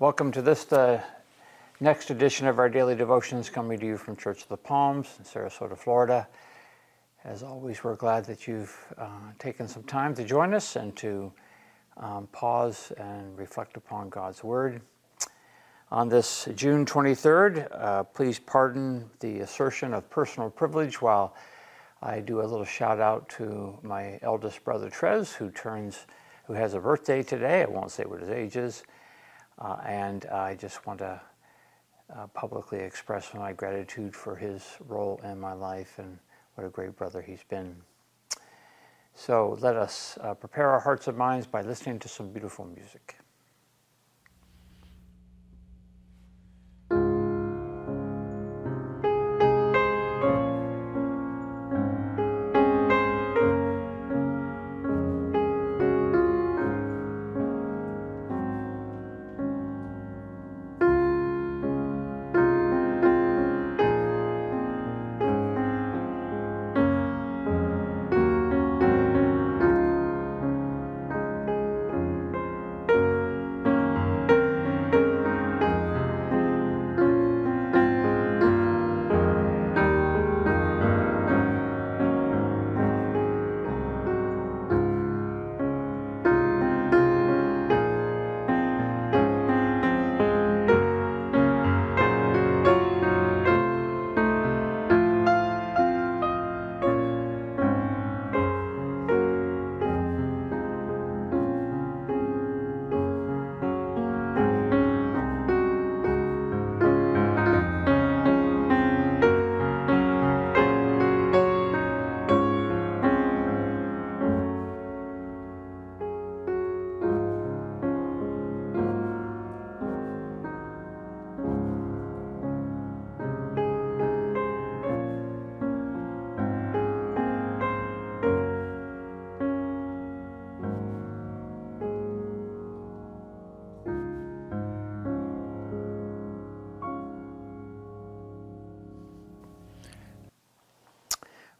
Welcome to this, the next edition of our daily devotions coming to you from Church of the Palms in Sarasota, Florida. As always, we're glad that you've uh, taken some time to join us and to um, pause and reflect upon God's Word. On this June 23rd, uh, please pardon the assertion of personal privilege while I do a little shout out to my eldest brother Trez, who turns, who has a birthday today. I won't say what his age is. Uh, and I just want to uh, publicly express my gratitude for his role in my life and what a great brother he's been. So let us uh, prepare our hearts and minds by listening to some beautiful music.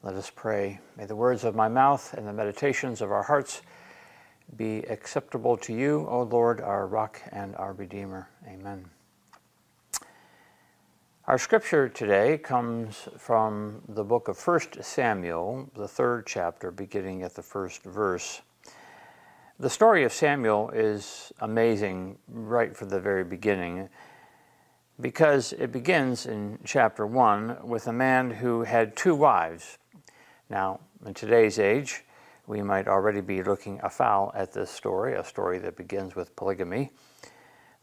Let us pray. May the words of my mouth and the meditations of our hearts be acceptable to you, O Lord, our rock and our Redeemer. Amen. Our scripture today comes from the book of 1 Samuel, the third chapter, beginning at the first verse. The story of Samuel is amazing right from the very beginning because it begins in chapter 1 with a man who had two wives. Now, in today's age, we might already be looking afoul at this story, a story that begins with polygamy.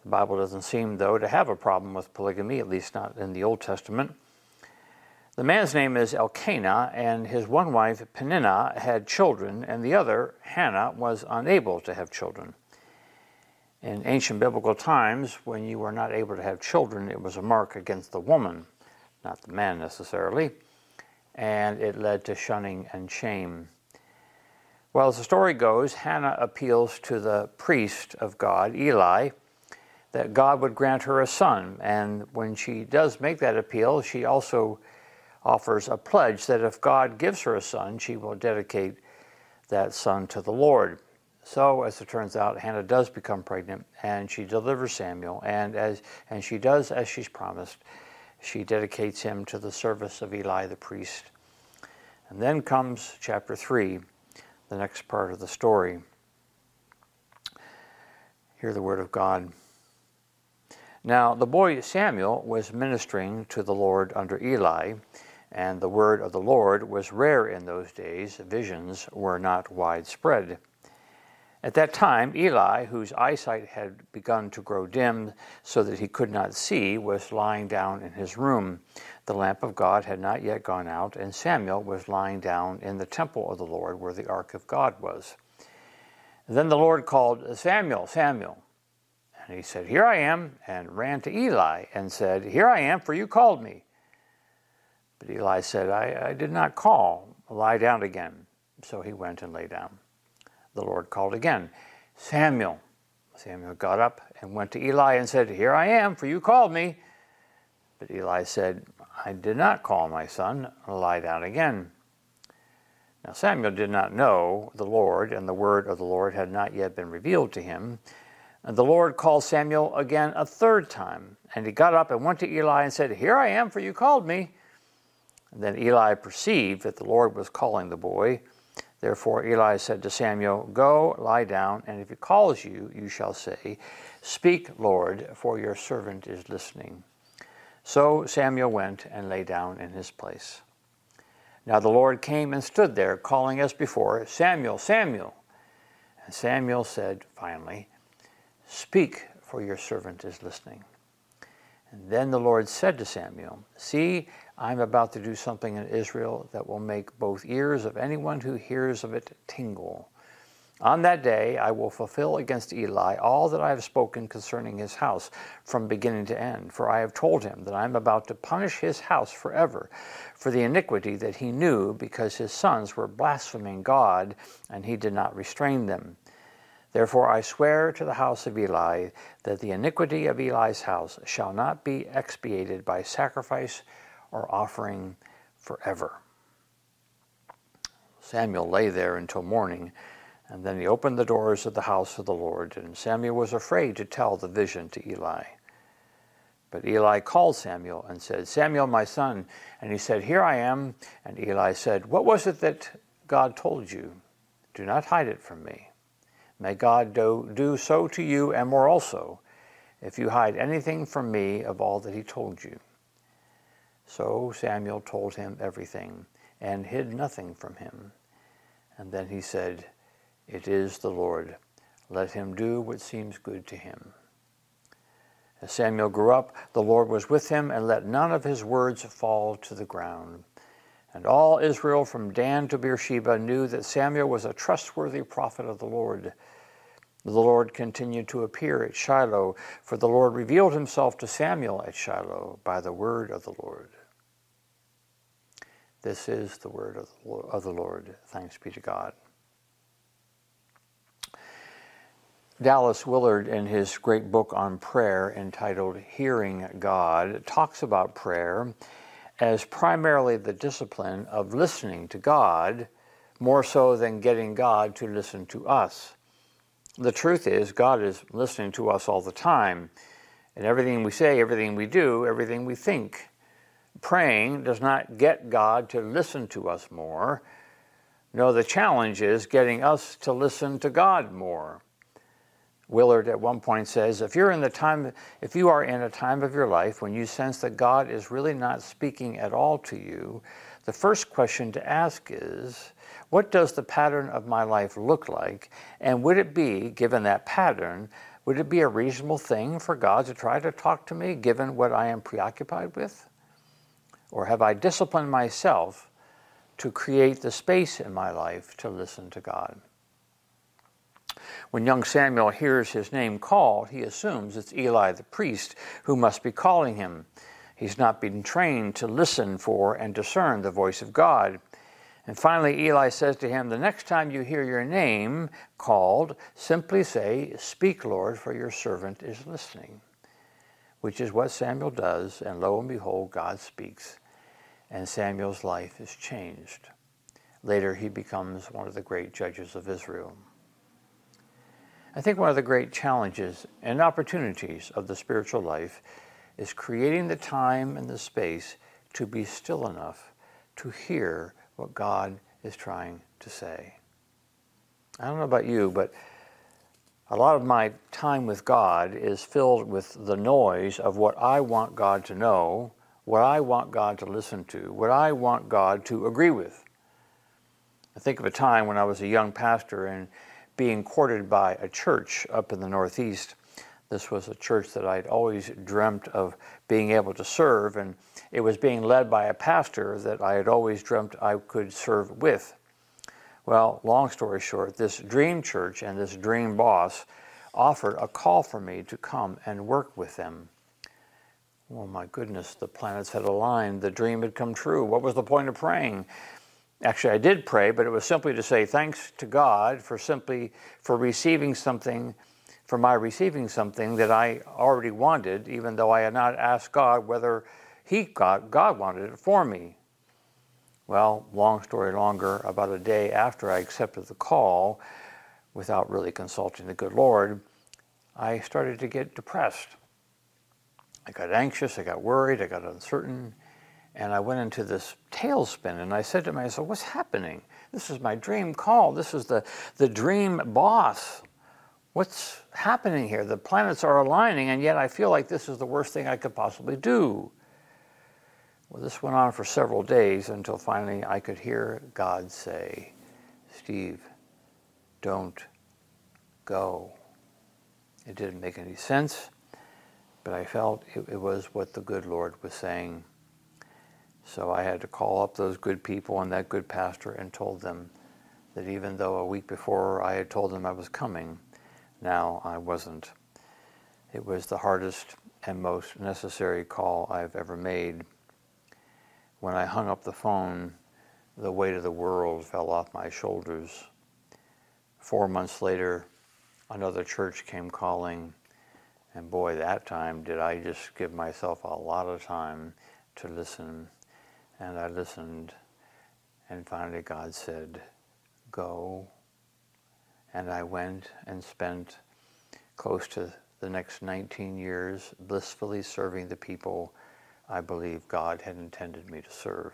The Bible doesn't seem, though, to have a problem with polygamy, at least not in the Old Testament. The man's name is Elkanah, and his one wife, Peninnah, had children, and the other, Hannah, was unable to have children. In ancient biblical times, when you were not able to have children, it was a mark against the woman, not the man necessarily and it led to shunning and shame. Well, as the story goes, Hannah appeals to the priest of God, Eli, that God would grant her a son. And when she does make that appeal, she also offers a pledge that if God gives her a son, she will dedicate that son to the Lord. So, as it turns out, Hannah does become pregnant and she delivers Samuel, and, as, and she does as she's promised she dedicates him to the service of Eli the priest. And then comes chapter 3, the next part of the story. Hear the word of God. Now, the boy Samuel was ministering to the Lord under Eli, and the word of the Lord was rare in those days. Visions were not widespread. At that time, Eli, whose eyesight had begun to grow dim so that he could not see, was lying down in his room. The lamp of God had not yet gone out, and Samuel was lying down in the temple of the Lord where the ark of God was. Then the Lord called, Samuel, Samuel. And he said, Here I am, and ran to Eli and said, Here I am, for you called me. But Eli said, I, I did not call. Lie down again. So he went and lay down. The Lord called again, Samuel. Samuel got up and went to Eli and said, Here I am, for you called me. But Eli said, I did not call my son. Lie down again. Now Samuel did not know the Lord, and the word of the Lord had not yet been revealed to him. And the Lord called Samuel again a third time. And he got up and went to Eli and said, Here I am, for you called me. And then Eli perceived that the Lord was calling the boy. Therefore Eli said to Samuel, Go, lie down, and if he calls you, you shall say, Speak, Lord, for your servant is listening. So Samuel went and lay down in his place. Now the Lord came and stood there, calling as before, Samuel, Samuel. And Samuel said, finally, Speak, for your servant is listening. And then the Lord said to Samuel, See, I'm about to do something in Israel that will make both ears of anyone who hears of it tingle. On that day I will fulfill against Eli all that I have spoken concerning his house from beginning to end. For I have told him that I am about to punish his house forever for the iniquity that he knew, because his sons were blaspheming God, and he did not restrain them. Therefore I swear to the house of Eli that the iniquity of Eli's house shall not be expiated by sacrifice or offering forever. Samuel lay there until morning, and then he opened the doors of the house of the Lord, and Samuel was afraid to tell the vision to Eli. But Eli called Samuel and said, Samuel, my son. And he said, Here I am. And Eli said, What was it that God told you? Do not hide it from me. May God do, do so to you and more also, if you hide anything from me of all that he told you. So Samuel told him everything and hid nothing from him. And then he said, It is the Lord. Let him do what seems good to him. As Samuel grew up, the Lord was with him and let none of his words fall to the ground. And all Israel from Dan to Beersheba knew that Samuel was a trustworthy prophet of the Lord. The Lord continued to appear at Shiloh, for the Lord revealed himself to Samuel at Shiloh by the word of the Lord. This is the word of the Lord. Thanks be to God. Dallas Willard, in his great book on prayer entitled Hearing God, talks about prayer as primarily the discipline of listening to God more so than getting God to listen to us. The truth is, God is listening to us all the time. And everything we say, everything we do, everything we think. Praying does not get God to listen to us more. No, the challenge is getting us to listen to God more. Willard at one point says, if you're in the time, if you are in a time of your life when you sense that God is really not speaking at all to you, the first question to ask is, what does the pattern of my life look like? And would it be, given that pattern, would it be a reasonable thing for God to try to talk to me given what I am preoccupied with? Or have I disciplined myself to create the space in my life to listen to God? When young Samuel hears his name called, he assumes it's Eli the priest who must be calling him. He's not been trained to listen for and discern the voice of God. And finally, Eli says to him, The next time you hear your name called, simply say, Speak, Lord, for your servant is listening. Which is what Samuel does, and lo and behold, God speaks, and Samuel's life is changed. Later, he becomes one of the great judges of Israel. I think one of the great challenges and opportunities of the spiritual life is creating the time and the space to be still enough to hear what God is trying to say. I don't know about you, but a lot of my time with God is filled with the noise of what I want God to know, what I want God to listen to, what I want God to agree with. I think of a time when I was a young pastor and being courted by a church up in the Northeast. This was a church that I'd always dreamt of being able to serve, and it was being led by a pastor that I had always dreamt I could serve with. Well, long story short, this dream church and this dream boss offered a call for me to come and work with them. Oh my goodness, the planets had aligned. The dream had come true. What was the point of praying? Actually, I did pray, but it was simply to say thanks to God for simply for receiving something, for my receiving something that I already wanted, even though I had not asked God whether He got God wanted it for me. Well, long story longer, about a day after I accepted the call, without really consulting the good Lord, I started to get depressed. I got anxious, I got worried, I got uncertain, and I went into this tailspin. And I said to myself, What's happening? This is my dream call. This is the, the dream boss. What's happening here? The planets are aligning, and yet I feel like this is the worst thing I could possibly do. Well, this went on for several days until finally I could hear God say, Steve, don't go. It didn't make any sense, but I felt it, it, was what the good Lord was saying. So I had to call up those good people and that good pastor and told them that even though a week before I had told them I was coming, now I wasn't. It was the hardest and most necessary call I've ever made. When I hung up the phone, the weight of the world fell off my shoulders. Four months later, another church came calling, and boy, that time did I just give myself a lot of time to listen. And I listened, and finally God said, Go. And I went and spent close to the next 19 years blissfully serving the people I believe God had intended me to serve.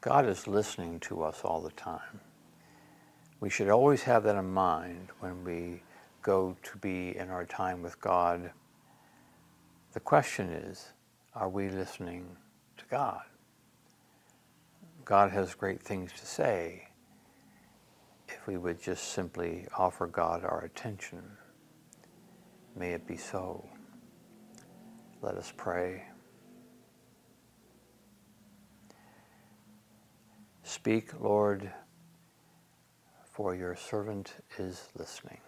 God is listening to us all the time. We should always have that in mind when we go to be in our time with God. The question is, are we listening to God? God has great things to say if we would just simply offer God our attention. May it be so. Let us pray. Speak, Lord for your servant is listening.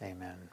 Amen.